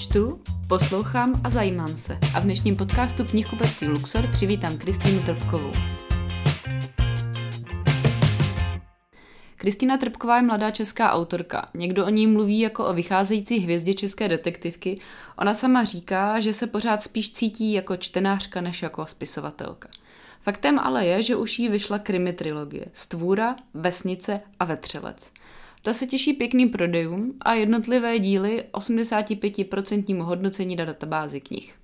Čtu, poslouchám a zajímám se. A v dnešním podcastu knihkupectví Luxor přivítám Kristýnu Trpkovou. Kristýna Trpková je mladá česká autorka. Někdo o ní mluví jako o vycházející hvězdě české detektivky. Ona sama říká, že se pořád spíš cítí jako čtenářka než jako spisovatelka. Faktem ale je, že už jí vyšla krimi trilogie Stvůra, Vesnice a Vetřelec. Ta se těší pěkným prodejům a jednotlivé díly 85% hodnocení na databázi knih.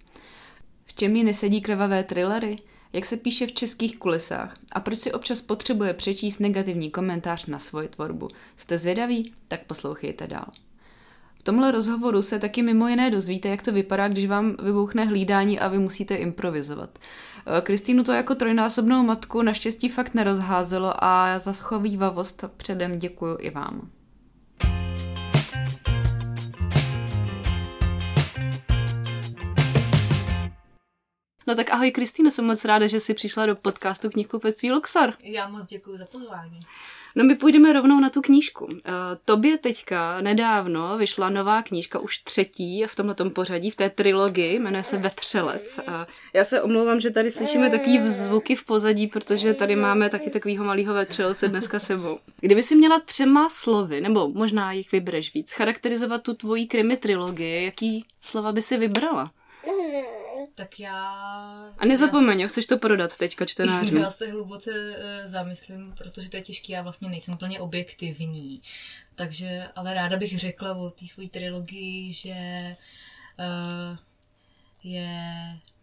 V čem jí nesedí krvavé thrillery? Jak se píše v českých kulisách? A proč si občas potřebuje přečíst negativní komentář na svoji tvorbu? Jste zvědaví? Tak poslouchejte dál. V tomhle rozhovoru se taky mimo jiné dozvíte, jak to vypadá, když vám vybuchne hlídání a vy musíte improvizovat. Kristýnu to jako trojnásobnou matku naštěstí fakt nerozházelo a za schovývavost předem děkuji i vám. No tak ahoj Kristýno, jsem moc ráda, že jsi přišla do podcastu Knihkupectví Luxor. Já moc děkuji za pozvání. No my půjdeme rovnou na tu knížku. Uh, tobě teďka nedávno vyšla nová knížka, už třetí v tomto pořadí, v té trilogii, jmenuje se Vetřelec. Uh, já se omlouvám, že tady slyšíme takový zvuky v pozadí, protože tady máme taky takovýho malého vetřelce dneska sebou. Kdyby si měla třema slovy, nebo možná jich vybereš víc, charakterizovat tu tvoji krimi trilogii, jaký slova by si vybrala? Tak já... A nezapomeň, já, chceš to prodat teďka čtenářům. Já se hluboce uh, zamyslím, protože to je těžké, já vlastně nejsem úplně objektivní. Takže, ale ráda bych řekla o té své trilogii, že uh, je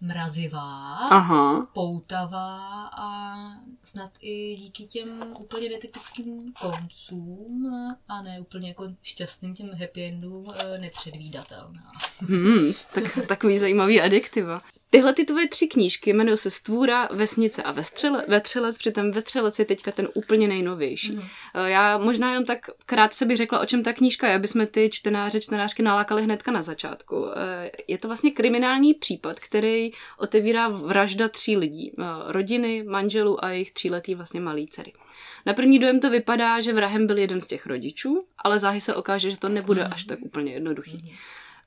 mrazivá, Aha. poutavá a snad i díky těm úplně netypickým koncům a ne úplně jako šťastným těm happy endům eh, nepředvídatelná. Hmm, tak, takový zajímavý adjektiva. Tyhle ty tvoje tři knížky jmenují se Stvůra, Vesnice a Vestřele, Vetřelec, přitom Vetřelec je teďka ten úplně nejnovější. Mm. Já možná jenom tak krátce bych řekla, o čem ta knížka je, aby jsme ty čtenáře, čtenářky nalákali hnedka na začátku. Eh, je to vlastně kriminální případ, který otevírá vražda tří lidí. Eh, rodiny, manželů a jejich tříletý vlastně malý dcery. Na první dojem to vypadá, že vrahem byl jeden z těch rodičů, ale záhy se ukáže, že to nebude mm. až tak úplně jednoduchý. Mm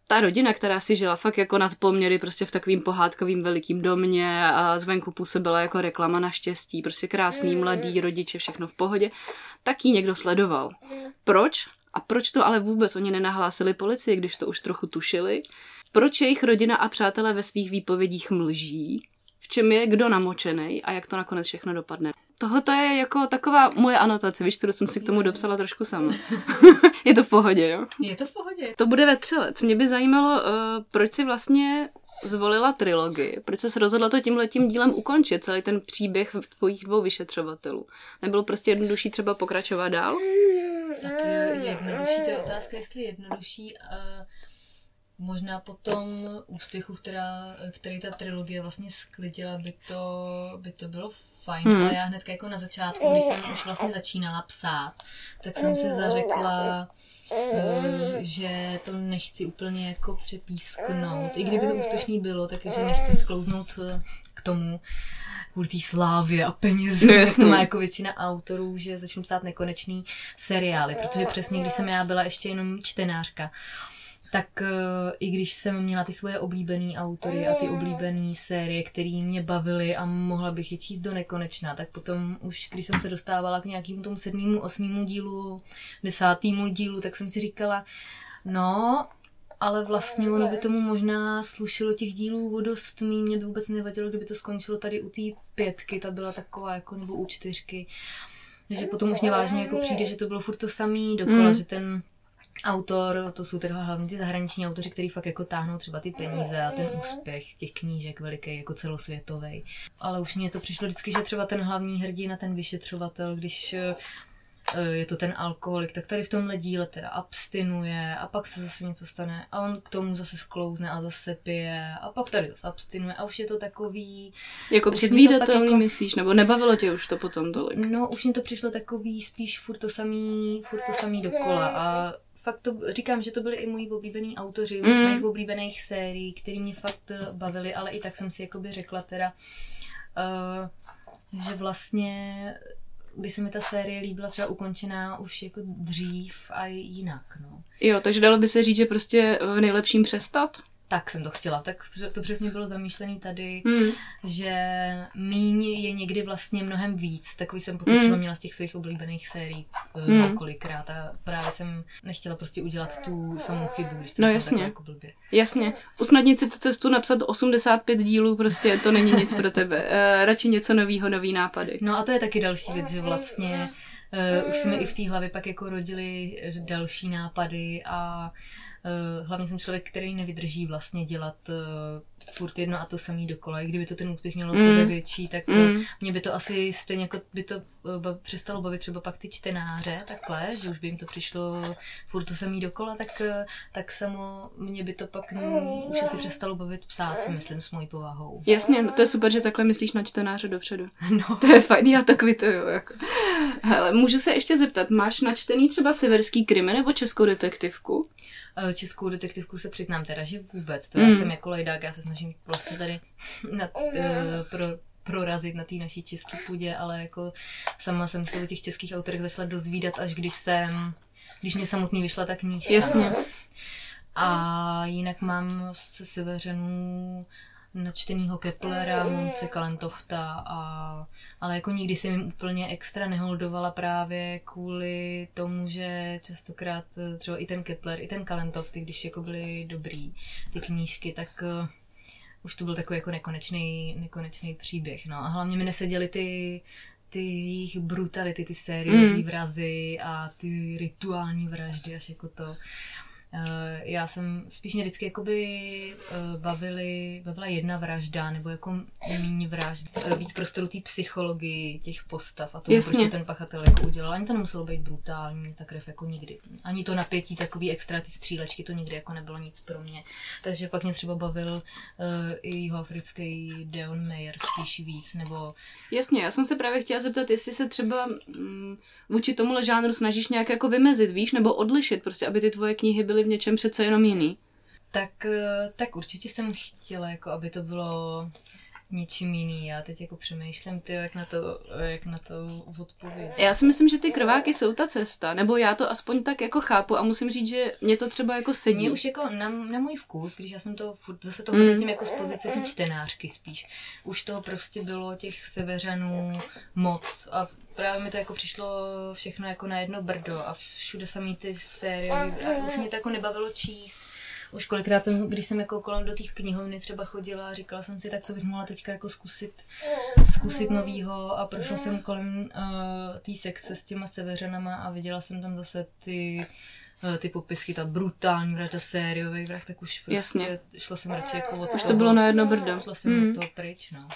ta rodina, která si žila fakt jako nad poměry prostě v takovým pohádkovým velikým domě a zvenku působila jako reklama na štěstí, prostě krásný, mladý, rodiče, všechno v pohodě, tak ji někdo sledoval. Proč? A proč to ale vůbec oni nenahlásili policii, když to už trochu tušili? Proč jejich rodina a přátelé ve svých výpovědích mlží? V čem je kdo namočený a jak to nakonec všechno dopadne? Tohle to je jako taková moje anotace, víš, kterou jsem si k tomu dopsala trošku sama. je to v pohodě, jo? Je to v pohodě. To bude vetřelec. Mě by zajímalo, uh, proč si vlastně zvolila trilogii, proč se rozhodla to tímhletím dílem ukončit, celý ten příběh tvojich dvou vyšetřovatelů. Nebylo prostě jednodušší třeba pokračovat dál? Tak jednodušší, to je otázka, jestli jednodušší. Uh možná po tom úspěchu, která, který ta trilogie vlastně sklidila, by to, by to bylo fajn, hmm. ale já hned jako na začátku, když jsem už vlastně začínala psát, tak jsem si zařekla, eh, že to nechci úplně jako přepísknout. I kdyby to úspěšný bylo, takže nechci sklouznout eh, k tomu, kvůli té slávě a penězům, no, jak to má jako většina autorů, že začnu psát nekonečný seriály, protože přesně když jsem já byla ještě jenom čtenářka, tak uh, i když jsem měla ty svoje oblíbené autory a ty oblíbené série, které mě bavily a mohla bych je číst do nekonečna, tak potom už, když jsem se dostávala k nějakému tomu sedmému, osmému dílu, desátému dílu, tak jsem si říkala, no, ale vlastně ono by tomu možná slušilo těch dílů o dost mý. Mě by vůbec nevadilo, kdyby to skončilo tady u té pětky, ta byla taková jako, nebo u čtyřky. Že potom už mě vážně jako přijde, že to bylo furt to samý dokola, mm. že ten autor, to jsou teda hlavně ty zahraniční autoři, který fakt jako táhnou třeba ty peníze a ten úspěch těch knížek veliký, jako celosvětový. Ale už mě to přišlo vždycky, že třeba ten hlavní hrdina, ten vyšetřovatel, když eh, je to ten alkoholik, tak tady v tomhle díle teda abstinuje a pak se zase něco stane a on k tomu zase sklouzne a zase pije a pak tady zase abstinuje a už je to takový... Jako předvídatelný jako... myslíš, nebo nebavilo tě už to potom tolik? No, už mi to přišlo takový spíš furt to samý, furt to samý dokola a fakt to, říkám, že to byly i moji oblíbení autoři, mm. mojich oblíbených sérií, které mě fakt eh, bavily, ale i tak jsem si jakoby řekla teda, uh, že vlastně by se mi ta série líbila třeba ukončená už jako dřív a jinak, no. Jo, takže dalo by se říct, že prostě v nejlepším přestat? Tak jsem to chtěla. Tak to přesně bylo zamýšlené tady, hmm. že míň je někdy vlastně mnohem víc. Takový jsem pocit, hmm. měla z těch svých oblíbených sérií eh, hmm. kolikrát a právě jsem nechtěla prostě udělat tu samou chybu, když to no jasně. jako blbě. Jasně. Usnadnit si tu cestu, napsat 85 dílů, prostě to není nic pro tebe. Uh, radši něco nového, nový nápady. No a to je taky další věc, že vlastně uh, už se mi i v té hlavě pak jako rodily další nápady a Uh, hlavně jsem člověk, který nevydrží vlastně dělat uh, furt jedno a to samý dokola. I kdyby to ten úspěch mělo mm. sebe větší, tak mm. mě by to asi stejně jako by to přestalo bavit třeba pak ty čtenáře takhle, že už by jim to přišlo furt to samý dokola, tak, tak samo mě by to pak mm, už asi přestalo bavit psát si, myslím, s mojí povahou. Jasně, no to je super, že takhle myslíš na čtenáře dopředu. No. To je fajn, já tak jo. Jako. Hele, můžu se ještě zeptat, máš načtený třeba severský krimi nebo českou detektivku? Eh, českou detektivku se přiznám teda, že vůbec. To já mm. jsem jako lejdák, já se snažím vlastně tady na, uh, pro, prorazit na té naší české půdě, ale jako sama jsem se o těch českých autorech začala dozvídat, až když jsem, když mě samotný vyšla ta knížka. Jasně. A jinak mám se Seveřenů načtenýho Keplera, Monse Kalentofta a ale jako nikdy jsem jim úplně extra neholdovala právě kvůli tomu, že častokrát eh, třeba i ten Kepler, i ten Kalentov, ty když jako byly dobrý, ty knížky, tak uh, už to byl takový jako nekonečný, nekonečný příběh. No a hlavně mi neseděly ty, ty jejich brutality, ty sériové mm. vrazy a ty rituální vraždy, až jako to. Eh, já jsem spíš mě vždycky jakoby eh, bavili, bavila jedna vražda, nebo jako méně vražd, eh, víc prostoru té psychologii těch postav a to prostě ten pachatel jako udělal. Ani to nemuselo být brutální, ta krev jako nikdy. Ani to napětí, takový extra ty střílečky, to nikdy jako nebylo nic pro mě. Takže pak mě třeba bavil uh, i jeho africký Deon Mayer spíš víc, nebo... Jasně, já jsem se právě chtěla zeptat, jestli se třeba... Mm, vůči tomuhle žánru snažíš nějak jako vymezit, víš, nebo odlišit, prostě, aby ty tvoje knihy byly v něčem přece jenom jiný? Tak, eh, tak určitě jsem chtěla, jako aby to bylo něčím jiný. Já teď jako přemýšlím, ty, jak na to, jak na to odpovědět. Já si myslím, že ty krváky jsou ta cesta, nebo já to aspoň tak jako chápu a musím říct, že mě to třeba jako sedí. Mě už jako na, na můj vkus, když já jsem to furt zase to hodnotím mm. jako z pozice té čtenářky spíš. Už toho prostě bylo těch severanů moc a právě mi to jako přišlo všechno jako na jedno brdo a všude samý ty série a už mě to jako nebavilo číst už kolikrát jsem, když jsem jako kolem do těch knihovny třeba chodila a říkala jsem si, tak co bych mohla teďka jako zkusit, zkusit novýho a prošla jsem kolem uh, té sekce s těma seveřanama a viděla jsem tam zase ty uh, ty popisky, ta brutální vražda, sériový vrah, tak už prostě Jasně. šla jsem radši jako od Už to bylo na jedno brdo. Šla jsem mm. od toho pryč, no.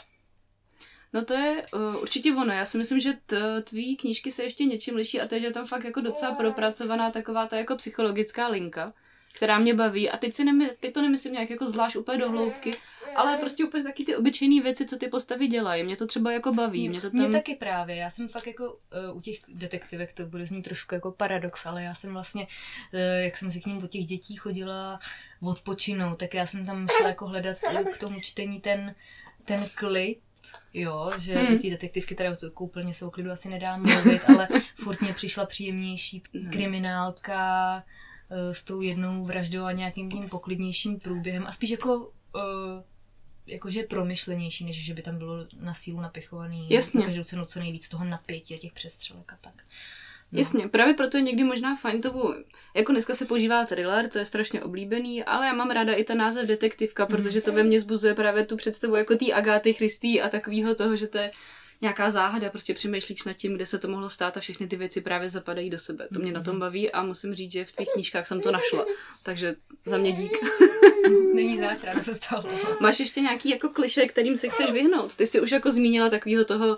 No to je uh, určitě ono. Já si myslím, že t- tvý knížky se ještě něčím liší a to je, že tam fakt jako docela propracovaná taková ta jako psychologická linka která mě baví. A teď, si nemy, teď to nemyslím nějak jako zvlášť úplně do hloubky, ale prostě úplně taky ty obyčejné věci, co ty postavy dělají. Mě to třeba jako baví. Mě, to tam... mě taky právě. Já jsem fakt jako uh, u těch detektivek, to bude znít trošku jako paradox, ale já jsem vlastně, uh, jak jsem si k ním od těch dětí chodila odpočinout, tak já jsem tam šla jako hledat k tomu čtení ten, ten klid, jo, že hmm. ty detektivky teda to úplně se o klidu asi nedá mluvit, ale furt mě přišla příjemnější hmm. kriminálka, Eh, s tou jednou vraždou a nějakým tím poklidnějším průběhem a spíš jako uh, jakože promyšlenější, než že by tam bylo na sílu napichovaný Jasně. každou cenu co nejvíc toho napětí a těch přestřelek a tak. No. Jasně, právě proto je někdy možná fajn tomu, jako dneska se používá thriller, to je strašně oblíbený, ale já mám ráda i ten název detektivka, protože to ve mně zbuzuje právě tu představu jako té Agáty Christy a takového toho, že to je nějaká záhada, prostě přemýšlíš nad tím, kde se to mohlo stát a všechny ty věci právě zapadají do sebe. To mě na tom baví a musím říct, že v těch knížkách jsem to našla. Takže za mě dík. Není zač, ráda se stalo. Máš ještě nějaký jako kliše, kterým se chceš vyhnout? Ty jsi už jako zmínila takového toho uh,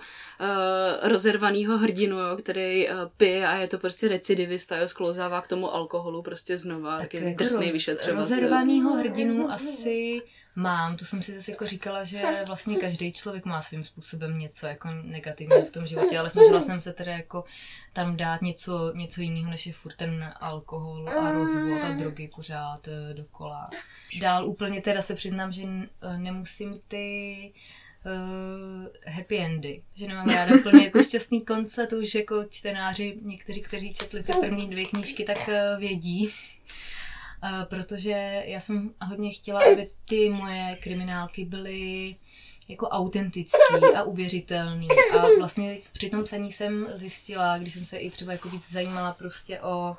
rozervaného hrdinu, jo, který uh, pije a je to prostě recidivista, jo, sklouzává k tomu alkoholu prostě znova, tak, tak je drsný roz, vyšetřovatel. Rozervanýho hrdinu asi Mám, to jsem si zase jako říkala, že vlastně každý člověk má svým způsobem něco jako negativního v tom životě, ale snažila jsem se teda jako tam dát něco, něco jiného, než je furt ten alkohol a rozvod a drogy pořád eh, dokola. Dál úplně teda se přiznám, že eh, nemusím ty uh, happy endy, že nemám ráda úplně jako šťastný konce, to už jako čtenáři, někteří, kteří četli ty první dvě knížky, tak uh, vědí. Uh, protože já jsem hodně chtěla, aby ty moje kriminálky byly jako autentický a uvěřitelný. A vlastně při tom psaní jsem zjistila, když jsem se i třeba jako víc zajímala prostě o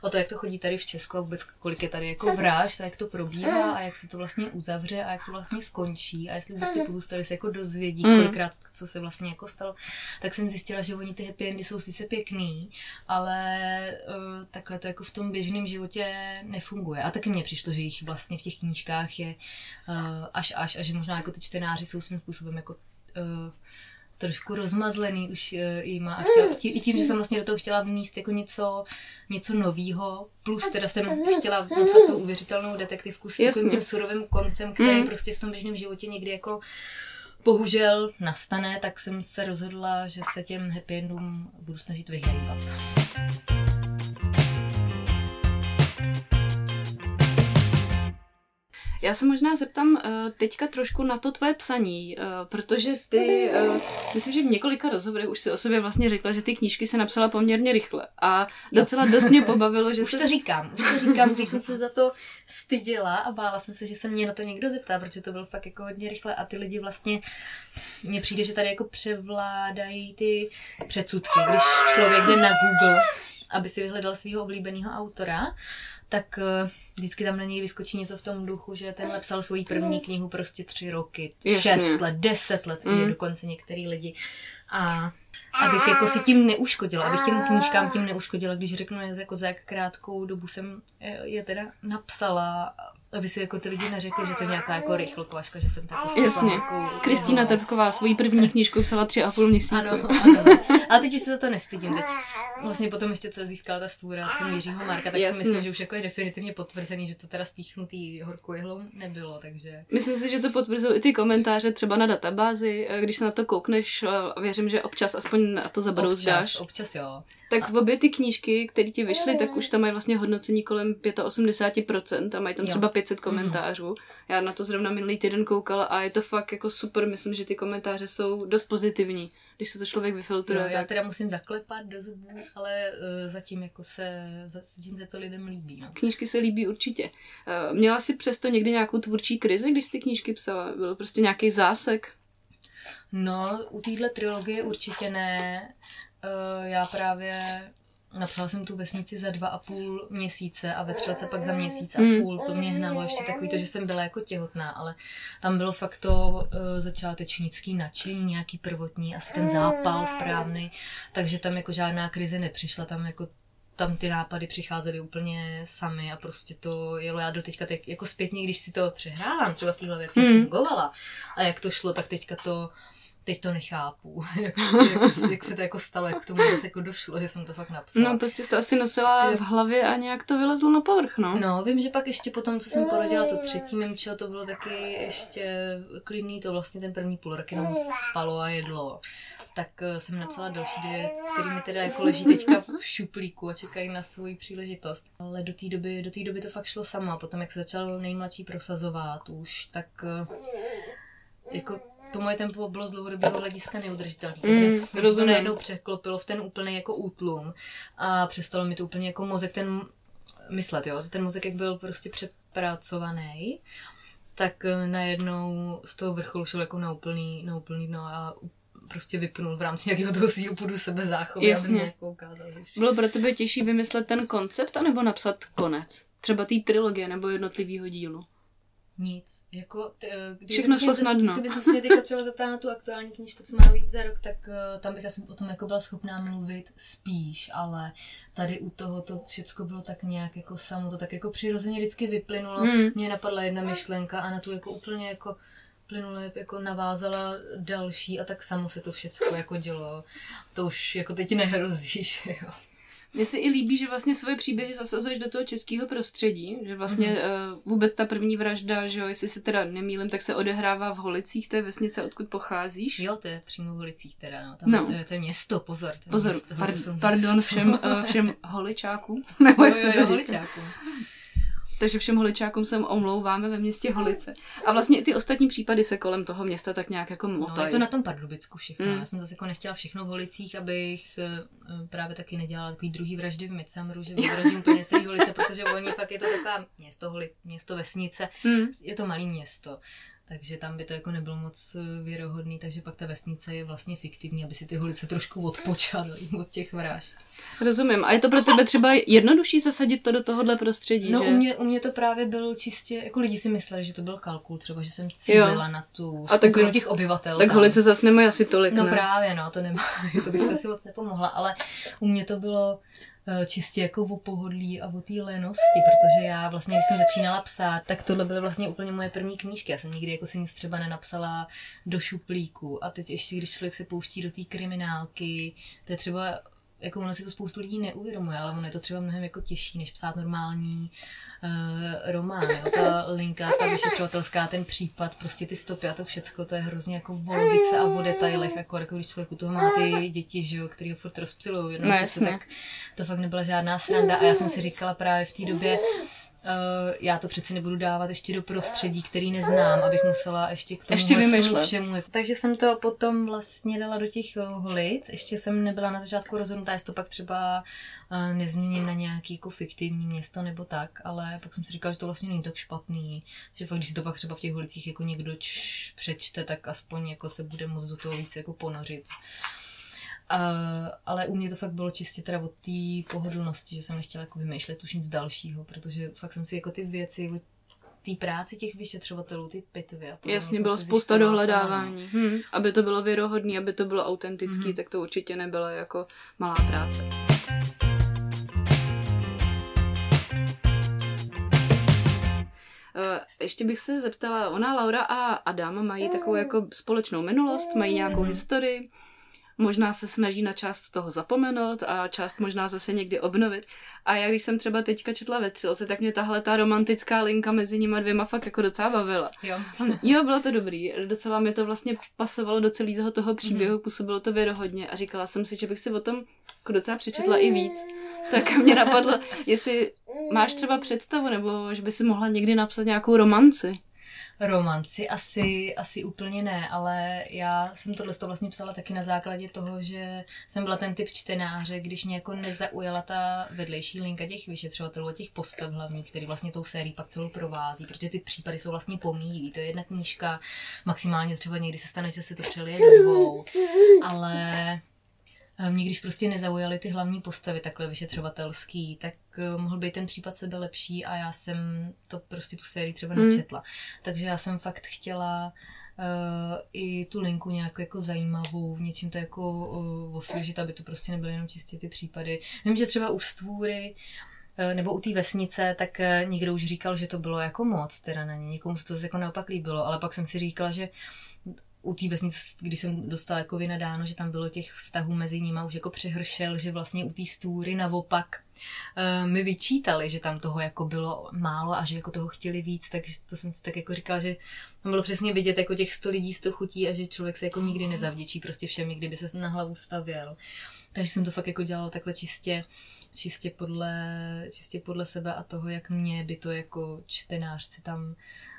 o to, jak to chodí tady v Česku a vůbec kolik je tady jako vražd a jak to probíhá a jak se to vlastně uzavře a jak to vlastně skončí a jestli ty pozůstali se jako dozvědí, mm. kolikrát co se vlastně jako stalo, tak jsem zjistila, že oni ty happy endy jsou sice pěkný, ale uh, takhle to jako v tom běžném životě nefunguje. A taky mně přišlo, že jich vlastně v těch knížkách je uh, až až a že možná jako ty čtenáři jsou svým způsobem jako uh, trošku rozmazlený už jima a chtěla, tím, i tím, že jsem vlastně do toho chtěla vníst jako něco, něco novýho, plus teda jsem chtěla napsat tu uvěřitelnou detektivku s takovým tím surovým koncem, který mm. prostě v tom běžném životě někdy jako bohužel nastane, tak jsem se rozhodla, že se těm happy endům budu snažit vyhýbat. Já se možná zeptám uh, teďka trošku na to tvoje psaní, uh, protože ty, uh, myslím, že v několika rozhovorech už si o sobě vlastně řekla, že ty knížky se napsala poměrně rychle a docela dost mě pobavilo, že Už se... to říkám, už to říkám, že jsem se za to styděla a bála jsem se, že se mě na to někdo zeptá, protože to bylo fakt jako hodně rychle a ty lidi vlastně, mně přijde, že tady jako převládají ty předsudky, když člověk jde na Google, aby si vyhledal svého oblíbeného autora, tak uh, vždycky tam na něj vyskočí něco v tom duchu, že tenhle psal svoji první knihu prostě tři roky, Jasně. šest let, deset let, mm. dokonce některý lidi. A abych jako si tím neuškodila, abych těm knížkám tím neuškodila, když řeknu, jako za jak krátkou dobu jsem je teda napsala, aby si jako ty lidi neřekli, že to je nějaká jako rychlokvaška, že jsem tak Jasně. Jako, Kristýna no. Trpková svoji první knížku psala tři a půl měsíce. Ano, ano. Ale teď už se za to nestydím. Teď vlastně potom ještě, co získala ta stvůra cenu Jiřího Marka, tak Jasně. si myslím, že už jako je definitivně potvrzený, že to teda spíchnutý horkou jehlou nebylo, takže... Myslím si, že to potvrzují i ty komentáře třeba na databázi, když se na to koukneš a věřím, že občas aspoň na to zabrouzdáš. Občas, občas jo. Tak v obě ty knížky, které ti vyšly, tak už tam mají vlastně hodnocení kolem 85% a mají tam třeba 500 komentářů. Já na to zrovna minulý týden koukala a je to fakt jako super. Myslím, že ty komentáře jsou dost pozitivní když se to člověk vyfiltruje. Jo, já tak... teda musím zaklepat do zubů, ale uh, zatím jako se, zatím se to lidem líbí. No. Knížky se líbí určitě. Uh, měla jsi přesto někdy nějakou tvůrčí krizi, když jsi ty knížky psala? Byl prostě nějaký zásek? No, u téhle trilogie určitě ne. Uh, já právě Napsala jsem tu vesnici za dva a půl měsíce a ve třelce pak za měsíc a hmm. půl. To mě hnalo ještě takový to, že jsem byla jako těhotná, ale tam bylo fakt to uh, začátečnický nadšení, nějaký prvotní, asi ten zápal správný, takže tam jako žádná krize nepřišla, tam jako tam ty nápady přicházely úplně sami a prostě to jelo já do teďka tak jako zpětně, když si to přehrávám, třeba v téhle věci mm. fungovala a jak to šlo, tak teďka to teď to nechápu, jak, jak, jak se to jako stalo, jak k tomu vůbec jako došlo, že jsem to fakt napsala. No prostě jsi to asi nosila v hlavě a nějak to vylezlo na povrch, no. No, vím, že pak ještě potom, co jsem porodila to třetí mimčo, to bylo taky ještě klidný, to vlastně ten první půl rok jenom spalo a jedlo. Tak eh, jsem napsala další dvě, které mi teda jako leží teďka v šuplíku a čekají na svou příležitost. Ale do té doby, do té doby to fakt šlo sama. Potom, jak se začal nejmladší prosazovat už, tak eh, jako to moje tempo bylo z dlouhodobého hlediska neudržitelné. Mm, takže to najednou překlopilo v ten úplný jako útlum a přestalo mi to úplně jako mozek ten myslet, jo. Ten mozek, jak byl prostě přepracovaný, tak eh, najednou z toho vrcholu šel jako na úplný, na úplný dno a prostě vypnul v rámci nějakého toho svého půdu sebe záchovy, Jasně. aby mě jako ukázal. Že Bylo pro tebe těžší vymyslet ten koncept, anebo napsat konec? Třeba té trilogie nebo jednotlivého dílu? Nic. Jako, t, eh, Všechno šlo snadno. Kdyby se mě teďka třeba zeptala na tu aktuální knížku, co má víc za rok, tak uh, tam bych asi o tom jako byla schopná mluvit spíš, ale tady u toho to všechno bylo tak nějak jako samo, to tak jako přirozeně vždycky vyplynulo. Hmm. Mně napadla jedna myšlenka a na tu jako úplně jako plynule jako navázala další a tak samo se to všechno jako dělo. To už jako teď nehrozí, že jo. Mně se i líbí, že vlastně svoje příběhy zasazuješ do toho českého prostředí, že vlastně mm-hmm. uh, vůbec ta první vražda, že jo, jestli se teda nemýlim, tak se odehrává v Holicích, to je vesnice, odkud pocházíš. Jo, to je přímo v Holicích teda, no. Tam no. Je, to je město, pozor. To pozor, město, par- pardon všem, uh, všem holičákům. Nebo jo, jo, jo, holičákům. Takže všem holičákům se omlouváme ve městě Holice. A vlastně i ty ostatní případy se kolem toho města tak nějak jako motají. No, je to na tom Pardubicku všechno. Mm. Já jsem zase jako nechtěla všechno v Holicích, abych uh, právě taky nedělala takový druhý vraždy v Midsummeru, že vyvraždím úplně celý Holice, protože oni fakt je to taková město, holi, město vesnice, mm. je to malý město takže tam by to jako nebylo moc eh, věrohodný, takže pak ta vesnice je vlastně fiktivní, aby si ty holice trošku odpočaly od těch vražd. Rozumím. A je to pro tebe třeba jednodušší zasadit to do tohohle prostředí, No že? u mě, u mě to právě byl čistě, jako lidi si mysleli, že to byl kalkul, třeba, že jsem cílila na tu a tak, těch obyvatel. Tak tam. holice zase nemají asi tolik, No ne? právě, no, to nemá, to bych se asi moc nepomohla, ale u mě to bylo čistě jako o pohodlí a o té lenosti, protože já vlastně, když jsem začínala psát, tak tohle byly vlastně úplně moje první knížky. Já jsem nikdy jako si nic třeba nenapsala do šuplíku a teď ještě, když člověk se pouští do té kriminálky, to je třeba jako ono si to spoustu lidí neuvědomuje, ale ono je to třeba mnohem jako těžší, než psát normální uh, román. Jo? Ta linka, ta vyšetřovatelská, ten případ, prostě ty stopy a to všecko, to je hrozně jako o logice a o detailech, jako, jako když člověk u toho má ty děti, že jo, který ho furt rozpsilují, no, tak to fakt nebyla žádná sranda a já jsem si říkala právě v té době, já to přeci nebudu dávat ještě do prostředí, který neznám, abych musela ještě k tomu ještě všemu. Takže jsem to potom vlastně dala do těch holic, ještě jsem nebyla na začátku rozhodnutá, jestli to pak třeba uh, nezměním na nějaký jako fiktivní město nebo tak, ale pak jsem si říkala, že to vlastně není tak špatný, že fakt, když si to pak třeba v těch holicích jako někdo č- přečte, tak aspoň jako se bude moc do toho víc jako ponořit. Uh, ale u mě to fakt bylo čistě teda od té pohodlnosti, že jsem nechtěla jako vymýšlet už nic dalšího, protože fakt jsem si jako ty věci, té práci těch vyšetřovatelů, ty pitvy. A Jasně, bylo spousta dohledávání. Hmm, aby to bylo věrohodné, aby to bylo autentický, mm-hmm. tak to určitě nebyla jako malá práce. Uh, ještě bych se zeptala, ona, Laura a Adam mají takovou jako společnou minulost, mají nějakou mm. historii, možná se snaží na část z toho zapomenout a část možná zase někdy obnovit. A já když jsem třeba teďka četla ve třilce, tak mě tahle ta romantická linka mezi nimi dvěma fakt jako docela bavila. Jo. jo, bylo to dobrý. Docela mi to vlastně pasovalo do celého toho příběhu, mm-hmm. působilo to věrohodně a říkala jsem si, že bych si o tom jako docela přečetla i víc. Tak mě napadlo, jestli máš třeba představu, nebo že by si mohla někdy napsat nějakou romanci romanci asi, asi úplně ne, ale já jsem tohle to vlastně psala taky na základě toho, že jsem byla ten typ čtenáře, když mě jako nezaujala ta vedlejší linka těch vyšetřovatelů těch postav hlavních, který vlastně tou sérií pak celou provází, protože ty případy jsou vlastně pomíjivý. To je jedna knížka, maximálně třeba někdy se stane, že se to přelije dvou, ale mě když prostě nezaujaly ty hlavní postavy takhle vyšetřovatelský, tak uh, mohl být ten případ sebe lepší a já jsem to prostě tu sérii třeba mm. nečetla. Takže já jsem fakt chtěla uh, i tu linku nějak jako zajímavou, v něčím to jako uh, osvěžit, aby to prostě nebyly jenom čistě ty případy. Vím, že třeba u stvůry nebo u té vesnice, tak někdo už říkal, že to bylo jako moc, teda na ně. Někomu se to jako naopak líbilo, ale pak jsem si říkala, že u té vesnice, když jsem dostala jako vynadáno, že tam bylo těch vztahů mezi nimi už jako přehršel, že vlastně u té stůry naopak uh, mi vyčítali, že tam toho jako bylo málo a že jako toho chtěli víc, takže to jsem si tak jako říkala, že tam bylo přesně vidět jako těch sto lidí, sto chutí a že člověk se jako nikdy nezavděčí prostě všem, kdyby se na hlavu stavěl. Takže jsem to fakt jako dělala takhle čistě, čistě podle, čistě podle sebe a toho, jak mě by to jako čtenářci tam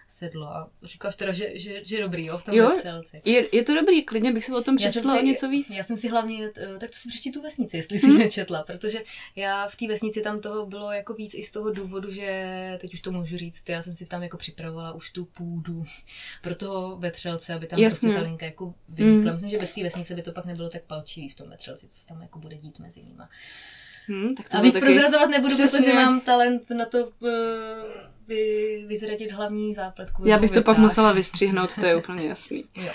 sedlo. A říkáš teda, že, že, že je dobrý, jo, v tom jo, střelci. Je, je, to dobrý, klidně bych se o tom přečetla si, něco víc. Já jsem si hlavně, eh, tak to si přečti tu vesnici, jestli si hmm. nečetla, protože já v té vesnici tam toho bylo jako víc i z toho důvodu, že teď už to můžu říct, já jsem si tam jako připravovala už tu půdu pro toho vetřelce, aby tam Jasně. prostě ta linka jako vynikla. Hmm. Myslím, že bez té vesnice by to pak nebylo tak palčivý v tom vetřelci, co se tam jako bude dít mezi nimi. Hmm, tak to a víc taky... prozrazovat nebudu, Přesně. protože mám talent na to uh, vy, vyzradit hlavní zápletku. Já bych to pak musela vystřihnout, to je úplně jasný. jo.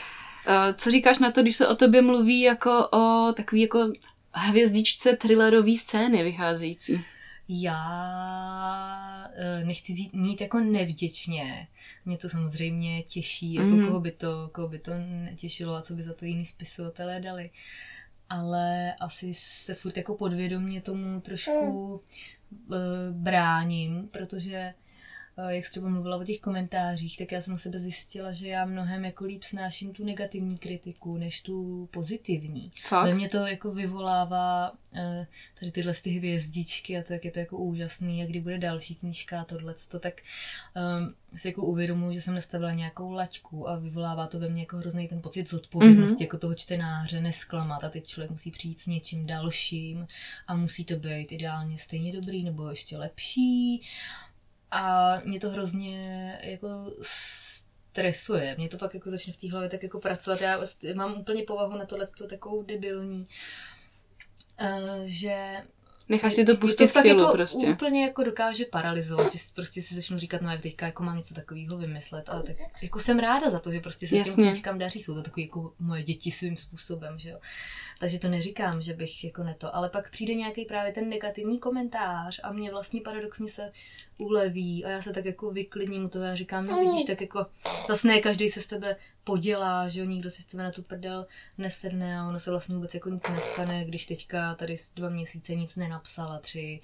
Uh, co říkáš na to, když se o tobě mluví jako o takový jako hvězdičce thrillerové scény vycházející? Já uh, nechci zít, mít jako nevděčně. Mě to samozřejmě těší, jako mm. koho, by to, koho by to netěšilo a co by za to jiní spisovatelé dali. Ale asi se furt jako podvědomně tomu trošku uh, bráním, protože jak jsi třeba mluvila o těch komentářích, tak já jsem sebe zjistila, že já mnohem jako líp snáším tu negativní kritiku, než tu pozitivní. Fakt? Ve mě to jako vyvolává uh, tady tyhle ty hvězdičky a to, jak je to jako úžasný a kdy bude další knížka a tohle, tak um, si jako uvědomuji, že jsem nastavila nějakou laťku a vyvolává to ve mně jako hrozný ten pocit zodpovědnosti, mm-hmm. jako toho čtenáře, nesklamat a teď člověk musí přijít s něčím dalším a musí to být ideálně stejně dobrý nebo ještě lepší a mě to hrozně jako stresuje. Mě to pak jako začne v té hlavě tak jako pracovat. Já mám úplně povahu na tohle takovou debilní, uh, že Necháš si to pustit to chvíli jako prostě. úplně jako dokáže paralizovat, že prostě si začnu říkat, no jak teďka jako mám něco takového vymyslet, ale tak jako jsem ráda za to, že prostě se Jasně. těm knížkám daří, jsou to takové jako moje děti svým způsobem, že jo. Takže to neříkám, že bych jako neto, ale pak přijde nějaký právě ten negativní komentář a mě vlastně paradoxně se uleví a já se tak jako vyklidním u toho a říkám, no vidíš, tak jako vlastně ne každý se z tebe podělá, že jo, nikdo si z tebe na tu prdel nesedne a ono se vlastně vůbec jako nic nestane, když teďka tady dva měsíce nic nenapsala, tři.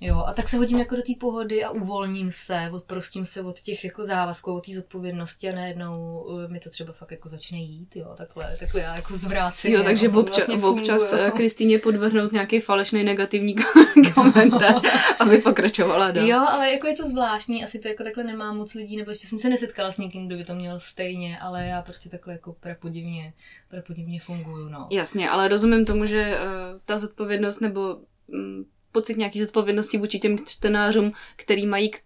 Jo, a tak se hodím jako do té pohody a uvolním se, odprostím se od těch jako závazků, od té zodpovědnosti a najednou uh, mi to třeba fakt jako začne jít, jo, takhle, takhle já jako zvrácím. Jo, takže občas, vlastně občas eh, Kristýně podvrhnout nějaký falešný negativní komentář, aby pokračovala dál. Jo, ale jako je to zvláštní, asi to jako takhle nemá moc lidí, nebo ještě jsem se nesetkala s někým, kdo by to měl stejně, ale já prostě takhle jako prapodivně, prapodivně funguju, no. Jasně, ale rozumím tomu, že uh, ta zodpovědnost nebo um, pocit nějaký zodpovědnosti vůči těm čtenářům, který mají k,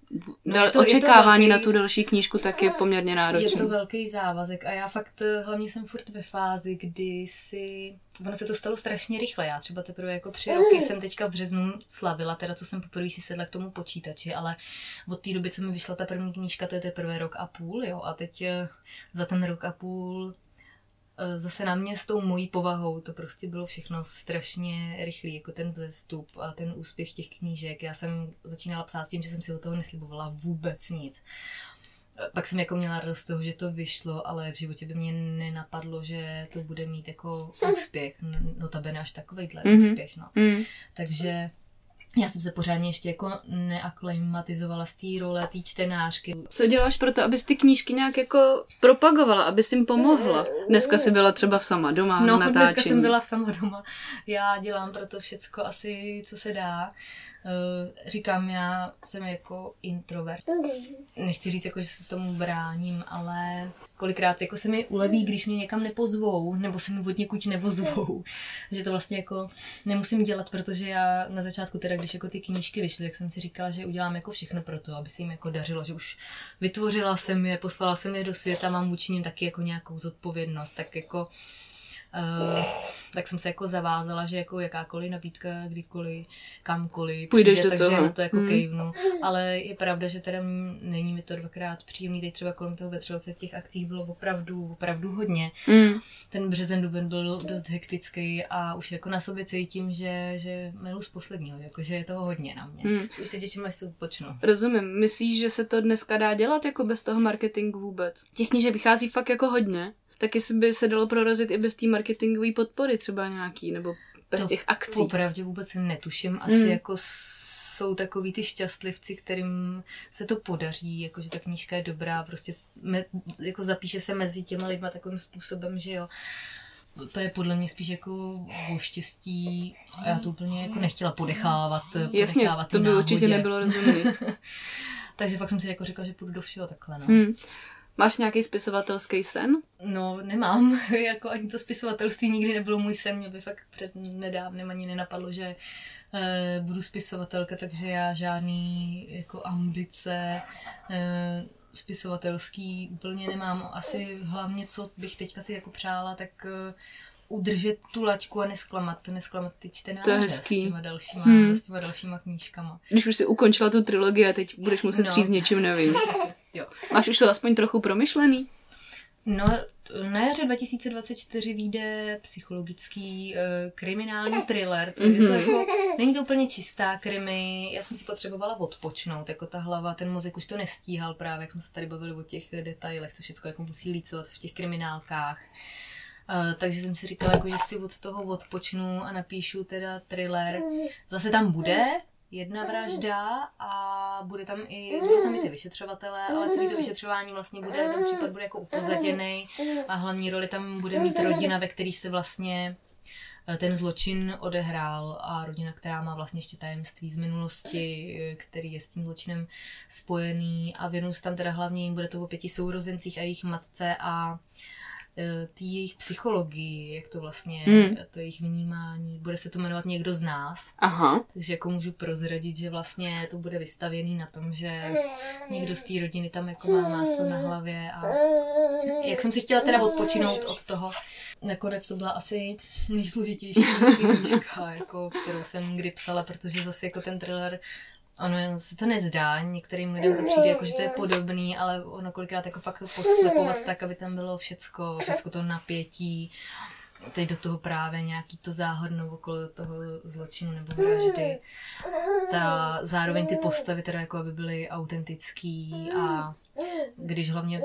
no to, očekávání velký, na tu další knížku, tak je poměrně náročný. Je to velký závazek a já fakt eh, hlavně jsem furt ve fázi, kdy si... Ono se to stalo strašně rychle. Já třeba teprve jako tři roky jsem teďka v březnu slavila, teda co jsem poprvé si sedla k tomu počítači, ale od té doby, co mi vyšla ta první knížka, to je teprve rok a půl, jo. A teď eh, za ten rok a půl zase na mě s tou mojí povahou to prostě bylo všechno strašně rychlý, jako ten vzestup a ten úspěch těch knížek. Já jsem začínala psát s tím, že jsem si od toho neslibovala vůbec nic. Eh, pak jsem jako měla radost z toho, že to vyšlo, ale v životě by mě nenapadlo, že to bude mít jako úspěch, notabene až takovejhle mm-hmm. úspěch, no. Mm. Takže já jsem se pořádně ještě jako neaklimatizovala z té role té čtenářky. Co děláš pro to, abys ty knížky nějak jako propagovala, abys jim pomohla? Dneska jsi byla třeba v sama doma no, na natáčení. dneska jsem byla v sama doma. Já dělám pro to všecko asi, co se dá. Eh, říkám, já jsem jako introvert. Nechci říct, jako, že se tomu bráním, ale kolikrát jako se mi uleví, když mě někam nepozvou, nebo se mi od někud nevozvou. že to vlastně jako nemusím dělat, protože já na začátku teda, když jako ty knížky vyšly, tak jsem si říkala, že udělám jako všechno pro to, aby se jim jako dařilo, že už vytvořila jsem je, poslala jsem je do světa, mám vůči nim taky jako nějakou zodpovědnost, tak jako Uh, tak jsem se jako zavázala, že jako jakákoliv nabídka, kdykoliv, kamkoliv Půjdeš přijde, do takže toho. na to jako hmm. kejvnu. Ale je pravda, že teda není mi to dvakrát příjemný. Teď třeba kolem toho vetřelce těch akcích bylo opravdu, opravdu hodně. Hmm. Ten březen, duben byl dost hektický a už jako na sobě cítím, že, že milu z posledního, jako že je toho hodně na mě. Hmm. Už se těším, až se počnu. Rozumím. Myslíš, že se to dneska dá dělat jako bez toho marketingu vůbec? Těch knížek vychází fakt jako hodně tak jestli by se dalo prorazit i bez té marketingové podpory třeba nějaký, nebo bez to těch akcí. Opravdu vůbec netuším. Asi mm. jako jsou takový ty šťastlivci, kterým se to podaří, jako že ta knížka je dobrá, prostě me, jako zapíše se mezi těma lidma takovým způsobem, že jo. To je podle mě spíš jako o štěstí a já to úplně jako nechtěla podechávat. Jasně, podechávat to by náhodě. určitě nebylo rozumné. Takže fakt jsem si jako řekla, že půjdu do všeho takhle. No. Hmm. Máš nějaký spisovatelský sen? No, nemám. jako ani to spisovatelství nikdy nebylo můj sen. Mě by fakt před nedávnem ani nenapadlo, že e, budu spisovatelka, takže já žádný jako ambice e, spisovatelský úplně nemám. Asi hlavně, co bych teďka si jako přála, tak e, udržet tu laťku a nesklamat, nesklamat ty čtenáře to je hezký. s těma dalšíma, hmm. s těma dalšíma knížkama. Když už si ukončila tu trilogii a teď budeš muset no. přijít s něčím novým. Máš už to aspoň trochu promyšlený? No, na jaře 2024 vyjde psychologický uh, kriminální thriller. To, mm-hmm. je to mhm. jako, není to úplně čistá krimi. Já jsem si potřebovala odpočnout, jako ta hlava, ten mozek už to nestíhal právě, jak jsme se tady bavili o těch detailech, co všechno jako musí lícovat v těch kriminálkách. Uh, takže jsem si říkala, jako, že si od toho odpočnu a napíšu teda thriller. Zase tam bude, jedna vražda a bude tam i, bude tam i ty vyšetřovatelé, ale celý to vyšetřování vlastně bude, ten případ bude jako upozaděný a hlavní roli tam bude mít rodina, ve který se vlastně eh, ten zločin odehrál a rodina, která má vlastně ještě tajemství z minulosti, eh, který je s tím zločinem spojený a věnují se tam teda hlavně jim bude to o pěti sourozencích a jejich matce a té jejich psychologii, jak to vlastně, hmm. to jejich vnímání. Bude se to jmenovat Někdo z nás. Aha. Takže jako můžu prozradit, že vlastně to bude vystavěný na tom, že někdo z té rodiny tam jako má máslo na hlavě a jak jsem si chtěla teda odpočinout od toho, nakonec to byla asi nejsložitější knížka, jako, kterou jsem kdy psala, protože zase jako ten thriller ono se to nezdá, některým lidem to přijde jako, že to je podobný, ale ono kolikrát jako fakt to poslepovat tak, aby tam bylo všecko, všecko to napětí, teď do toho právě nějaký to záhodno okolo toho zločinu nebo vraždy. Ta, zároveň ty postavy teda jako aby byly autentický a když hlavně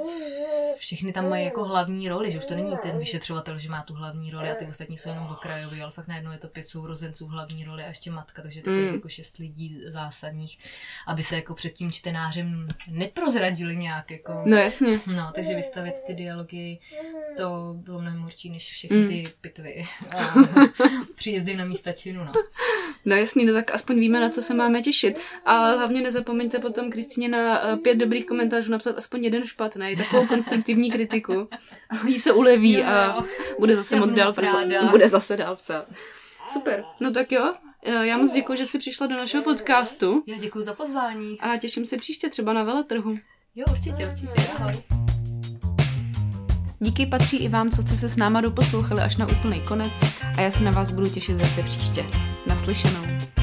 všichni tam mají jako hlavní roli, že už to není ten vyšetřovatel, že má tu hlavní roli a ty ostatní jsou jenom okrajoví, ale fakt najednou je to pět sourozenců hlavní roli a ještě matka, takže to mm. jako šest lidí zásadních, aby se jako před tím čtenářem neprozradili nějak jako. No jasně. No, takže vystavit ty dialogy, to bylo mnohem horší než všechny mm. ty pitvy a příjezdy na místa činu, no. No jasný, no tak aspoň víme, na co se máme těšit. A hlavně nezapomeňte potom Kristýně na eh, pět dobrých komentářů napsat aspoň jeden špatný, takovou konstruktivní kritiku. A jí se uleví jo, a bude zase moc dál psát. Bude zase dál psát. Super. No tak jo, eh, já moc děkuji, že jsi přišla do našeho podcastu. Já děkuji za pozvání. A těším se příště třeba na veletrhu. Jo, určitě, určitě. Ahoj. Díky patří i vám, co jste se s náma doposlouchali až na úplný konec a já se na vás budu těšit zase příště. Naslyšenou.